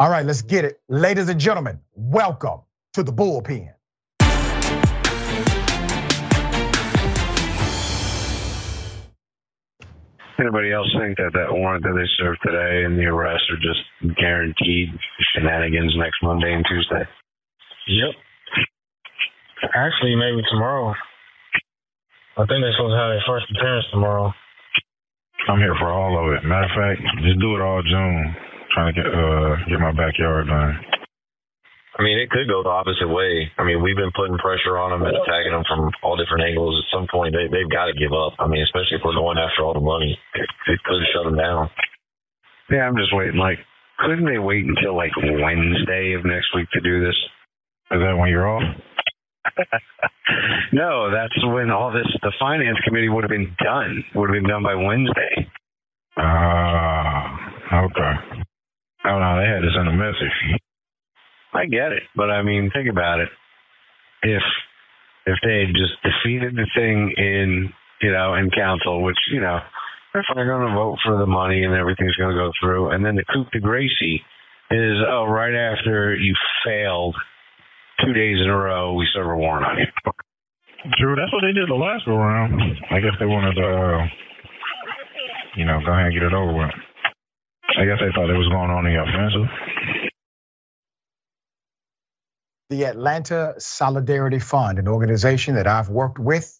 All right, let's get it. Ladies and gentlemen, welcome to the bullpen. Anybody else think that that warrant that they served today and the arrest are just guaranteed shenanigans next Monday and Tuesday? Yep. Actually, maybe tomorrow. I think they're supposed to have their first appearance tomorrow. I'm here for all of it. Matter of fact, just do it all June. Trying to get uh get my backyard done. I mean, it could go the opposite way. I mean, we've been putting pressure on them and attacking them from all different angles. At some point, they, they've got to give up. I mean, especially if we're going after all the money, it, it could shut them down. Yeah, I'm just waiting. Like, couldn't they wait until like Wednesday of next week to do this? Is that when you're off? no, that's when all this, the finance committee would have been done. Would have been done by Wednesday. Ah, uh, okay. Oh no, they had to send a message. I get it, but I mean, think about it. If if they had just defeated the thing in you know in council, which you know if they're going to vote for the money and everything's going to go through, and then the coup de grace is oh right after you failed two days in a row, we serve a warrant on you. True, that's what they did the last go around. I guess they wanted to, uh, you know, go ahead and get it over with. I guess they thought it was going on in the offensive. the Atlanta Solidarity Fund, an organization that I've worked with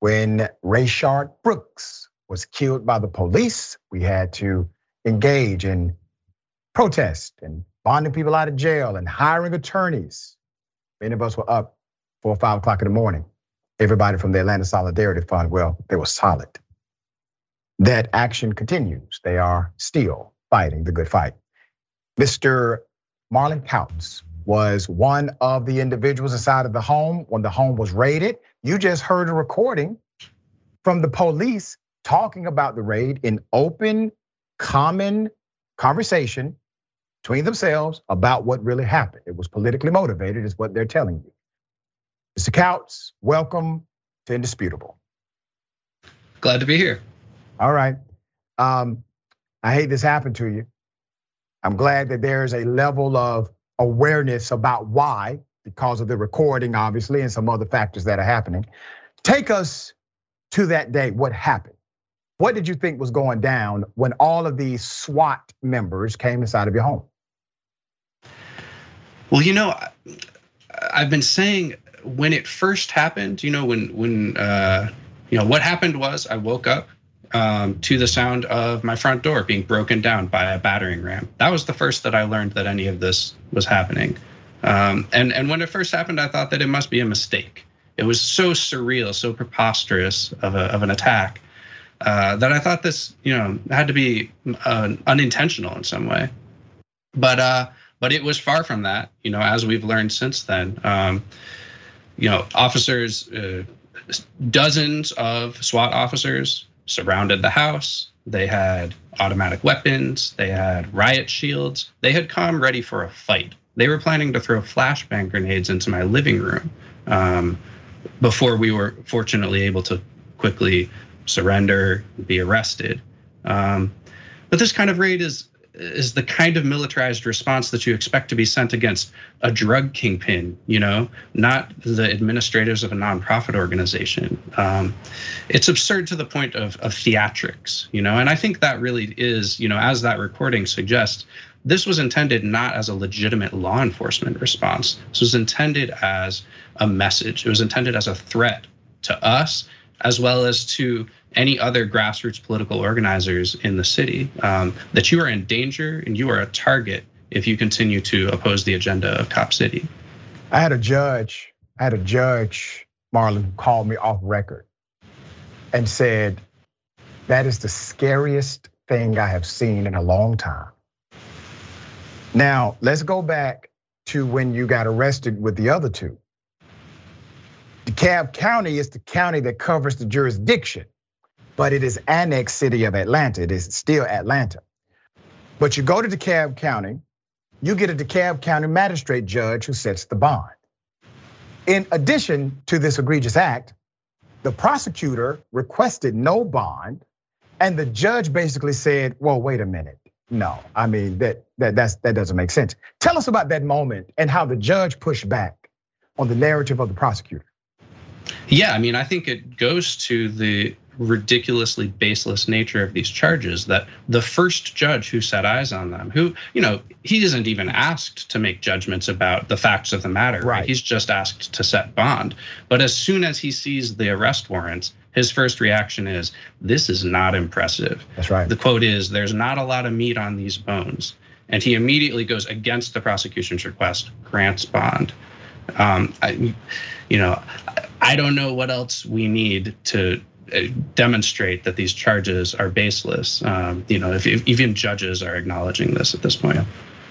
when Rayshard Brooks was killed by the police. We had to engage in protest and bonding people out of jail and hiring attorneys. Many of us were up four or five o'clock in the morning. Everybody from the Atlanta Solidarity Fund, well, they were solid. That action continues. They are still fighting the good fight. Mr. Marlon Kautz was one of the individuals inside of the home when the home was raided. You just heard a recording from the police talking about the raid in open, common conversation between themselves about what really happened. It was politically motivated, is what they're telling you. Mr. Kautz, welcome to Indisputable. Glad to be here. All right. Um, I hate this happened to you. I'm glad that there's a level of awareness about why, because of the recording, obviously, and some other factors that are happening. Take us to that day. What happened? What did you think was going down when all of these SWAT members came inside of your home? Well, you know, I've been saying when it first happened, you know, when when uh, you know what happened was I woke up um, to the sound of my front door being broken down by a battering ram. That was the first that I learned that any of this was happening. Um, and and when it first happened, I thought that it must be a mistake. It was so surreal, so preposterous of, a, of an attack uh, that I thought this, you know, had to be uh, unintentional in some way. But uh, but it was far from that. You know, as we've learned since then. Um, you know, officers, uh, dozens of SWAT officers surrounded the house. They had automatic weapons. They had riot shields. They had come ready for a fight. They were planning to throw flashbang grenades into my living room um, before we were fortunately able to quickly surrender, be arrested. Um, but this kind of raid is is the kind of militarized response that you expect to be sent against a drug kingpin, you know, not the administrators of a nonprofit organization. Um, it's absurd to the point of, of theatrics, you know, and I think that really is, you know, as that recording suggests, this was intended not as a legitimate law enforcement response. This was intended as a message. It was intended as a threat to us as well as to any other grassroots political organizers in the city um, that you are in danger and you are a target if you continue to oppose the agenda of Cop City. I had a judge, I had a judge, Marlon, who called me off record and said, That is the scariest thing I have seen in a long time. Now, let's go back to when you got arrested with the other two. DeKalb County is the county that covers the jurisdiction but it is annexed city of Atlanta. It is still Atlanta. But you go to DeKalb County, you get a DeKalb County magistrate judge who sets the bond. In addition to this egregious act, the prosecutor requested no bond, and the judge basically said, "Well, wait a minute. No, I mean that that that doesn't make sense. Tell us about that moment and how the judge pushed back on the narrative of the prosecutor. Yeah, I mean, I think it goes to the ridiculously baseless nature of these charges that the first judge who set eyes on them, who, you know, he isn't even asked to make judgments about the facts of the matter. Right. He's just asked to set bond. But as soon as he sees the arrest warrants, his first reaction is, This is not impressive. That's right. The quote is, There's not a lot of meat on these bones. And he immediately goes against the prosecution's request, grants bond. Um, I, you know, I don't know what else we need to demonstrate that these charges are baseless. Um, you know, if, if, even judges are acknowledging this at this point.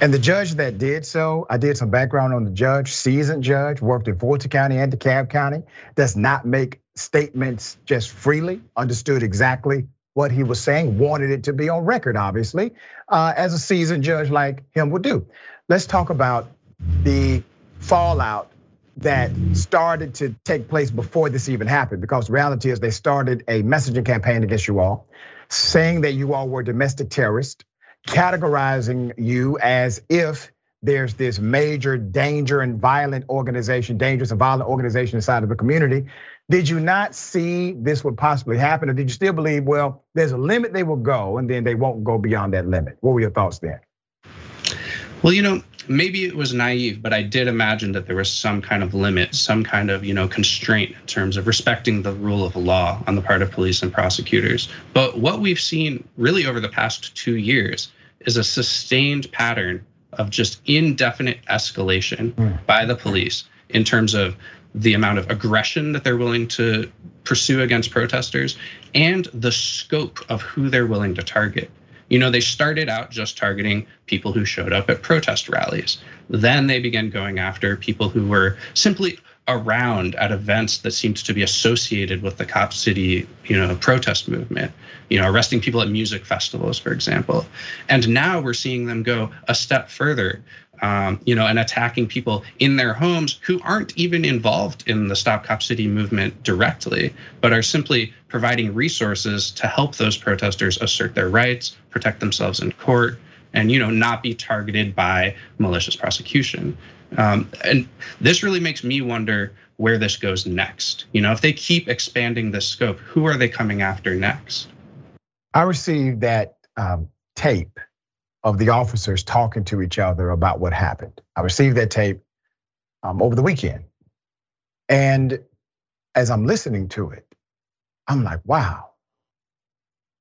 And the judge that did so, I did some background on the judge, seasoned judge, worked in Fulton County and DeKalb County, does not make statements just freely, understood exactly what he was saying, wanted it to be on record, obviously, uh, as a seasoned judge like him would do. Let's talk about the fallout that started to take place before this even happened, because reality is they started a messaging campaign against you all, saying that you all were domestic terrorists, categorizing you as if there's this major danger and violent organization, dangerous and violent organization inside of the community. Did you not see this would possibly happen, or did you still believe, well, there's a limit they will go, and then they won't go beyond that limit? What were your thoughts there? Well, you know, maybe it was naive, but I did imagine that there was some kind of limit, some kind of, you know, constraint in terms of respecting the rule of law on the part of police and prosecutors. But what we've seen really over the past 2 years is a sustained pattern of just indefinite escalation mm. by the police in terms of the amount of aggression that they're willing to pursue against protesters and the scope of who they're willing to target. You know, they started out just targeting people who showed up at protest rallies. Then they began going after people who were simply around at events that seemed to be associated with the Cop City, you know, protest movement. You know, arresting people at music festivals, for example. And now we're seeing them go a step further um, you know, and attacking people in their homes who aren't even involved in the Stop Cop City movement directly, but are simply providing resources to help those protesters assert their rights, protect themselves in court, and you know, not be targeted by malicious prosecution. Um, and this really makes me wonder where this goes next. You know, if they keep expanding the scope, who are they coming after next? I received that um, tape of the officers talking to each other about what happened. I received that tape um, over the weekend. And as I'm listening to it, I'm like, wow,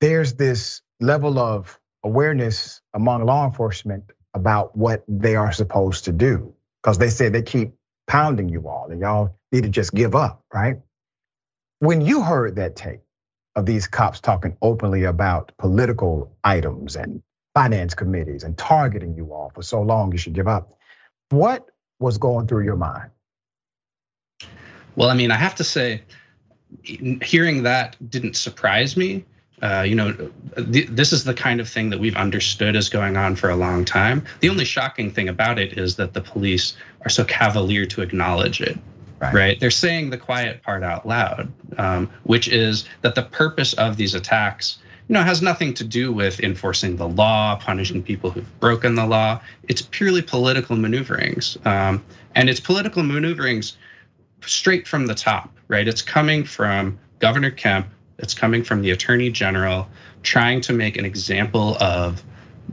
there's this level of awareness among law enforcement about what they are supposed to do. Because they say they keep pounding you all and y'all need to just give up, right? When you heard that tape of these cops talking openly about political items and finance committees and targeting you all for so long you should give up. What was going through your mind? Well, I mean, I have to say, hearing that didn't surprise me. Uh, you know, th- this is the kind of thing that we've understood is going on for a long time. The only shocking thing about it is that the police are so cavalier to acknowledge it. Right. right? They're saying the quiet part out loud, um, which is that the purpose of these attacks you know, has nothing to do with enforcing the law, punishing people who've broken the law. It's purely political maneuverings. Um, and it's political maneuverings straight from the top, right? It's coming from Governor Kemp, it's coming from the Attorney General trying to make an example of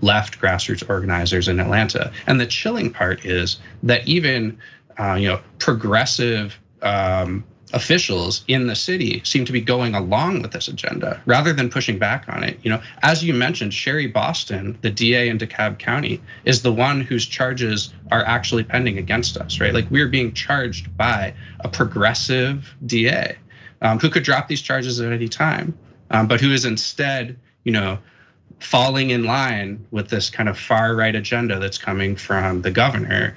left grassroots organizers in Atlanta. And the chilling part is that even uh, you know progressive um, officials in the city seem to be going along with this agenda rather than pushing back on it. You know, as you mentioned, Sherry Boston, the DA in DeKalb County, is the one whose charges are actually pending against us, right? Like we're being charged by a progressive DA um, who could drop these charges at any time, um, but who is instead, you know, falling in line with this kind of far right agenda that's coming from the governor,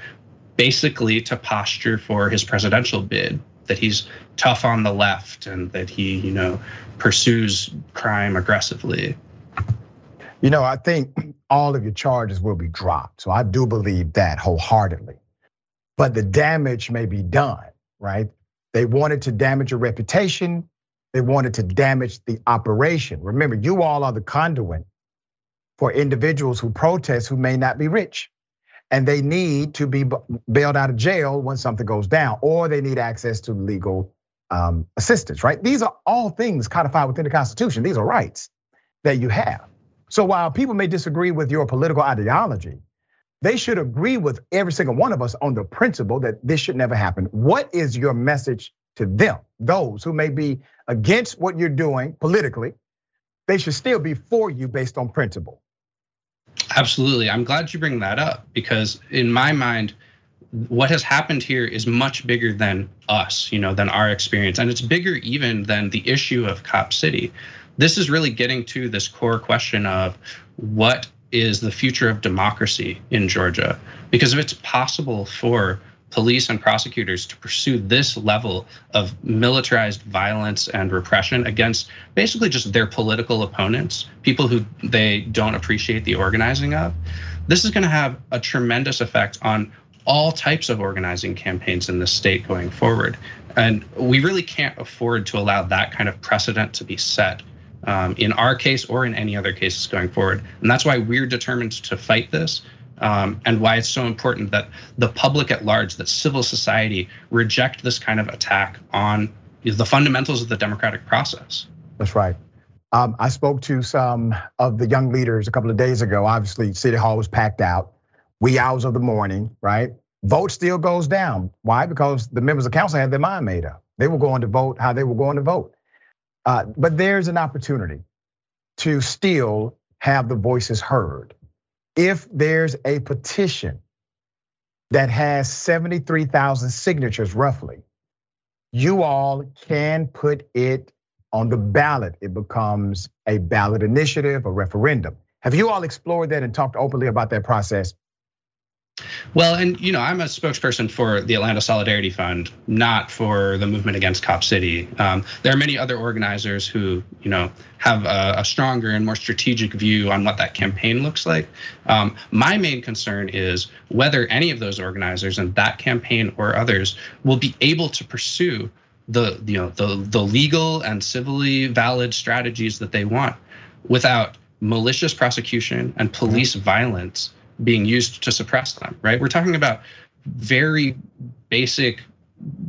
basically to posture for his presidential bid that he's tough on the left and that he, you know, pursues crime aggressively. You know, I think all of your charges will be dropped. So I do believe that wholeheartedly. But the damage may be done, right? They wanted to damage your reputation. They wanted to damage the operation. Remember, you all are the conduit for individuals who protest who may not be rich. And they need to be bailed out of jail when something goes down, or they need access to legal um, assistance, right? These are all things codified within the Constitution. These are rights that you have. So while people may disagree with your political ideology, they should agree with every single one of us on the principle that this should never happen. What is your message to them, those who may be against what you're doing politically? They should still be for you based on principle. Absolutely. I'm glad you bring that up because, in my mind, what has happened here is much bigger than us, you know, than our experience. And it's bigger even than the issue of Cop City. This is really getting to this core question of what is the future of democracy in Georgia? Because if it's possible for police and prosecutors to pursue this level of militarized violence and repression against basically just their political opponents, people who they don't appreciate the organizing of, this is going to have a tremendous effect on all types of organizing campaigns in the state going forward. And we really can't afford to allow that kind of precedent to be set um, in our case or in any other cases going forward. And that's why we're determined to fight this. Um, and why it's so important that the public at large, that civil society reject this kind of attack on the fundamentals of the democratic process. That's right. Um, I spoke to some of the young leaders a couple of days ago. Obviously, City Hall was packed out, wee hours of the morning, right? Vote still goes down. Why? Because the members of council had their mind made up. They were going to vote how they were going to vote. Uh, but there's an opportunity to still have the voices heard. If there's a petition that has 73,000 signatures roughly, you all can put it on the ballot. It becomes a ballot initiative, a referendum. Have you all explored that and talked openly about that process? Well, and you know, I'm a spokesperson for the Atlanta Solidarity Fund, not for the movement against Cop City. Um, there are many other organizers who, you know, have a, a, stronger and more strategic view on what that campaign looks like. Um, my main concern is whether any of those organizers and that campaign or others will be able to pursue the, you know, the the legal and civilly valid strategies that they want without malicious prosecution and police violence being used to suppress them, right? We're talking about very basic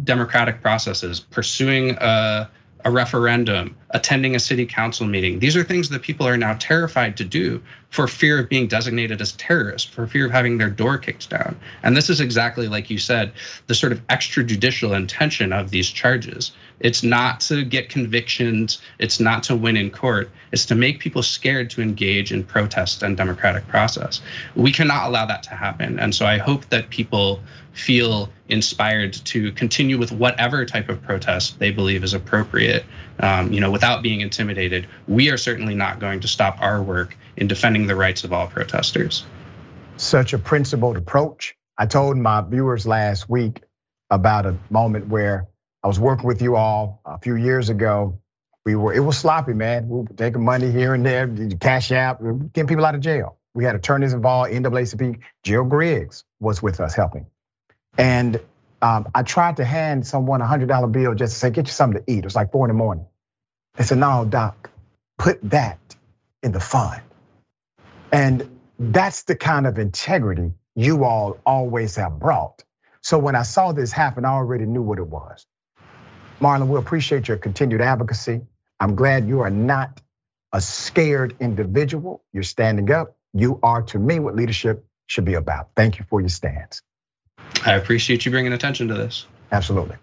democratic processes, pursuing a, a referendum, attending a city council meeting. These are things that people are now terrified to do for fear of being designated as terrorists, for fear of having their door kicked down. And this is exactly like you said, the sort of extrajudicial intention of these charges. It's not to get convictions, it's not to win in court, it's to make people scared to engage in protest and democratic process. We cannot allow that to happen. And so I hope that people feel inspired to continue with whatever type of protest they believe is appropriate, um, you know, without being intimidated. We are certainly not going to stop our work in defending the rights of all protesters. Such a principled approach. I told my viewers last week about a moment where I was working with you all a few years ago. We were, it was sloppy, man. We were taking money here and there, cash out, getting people out of jail. We had attorneys involved, NAACP. Jill Griggs was with us helping. And um, I tried to hand someone a hundred dollar bill just to say, get you something to eat. It was like four in the morning. They said, no, doc, put that in the fund. And that's the kind of integrity you all always have brought. So when I saw this happen, I already knew what it was. Marlon, we appreciate your continued advocacy. I'm glad you are not a scared individual. You're standing up. You are, to me, what leadership should be about. Thank you for your stance. I appreciate you bringing attention to this. Absolutely.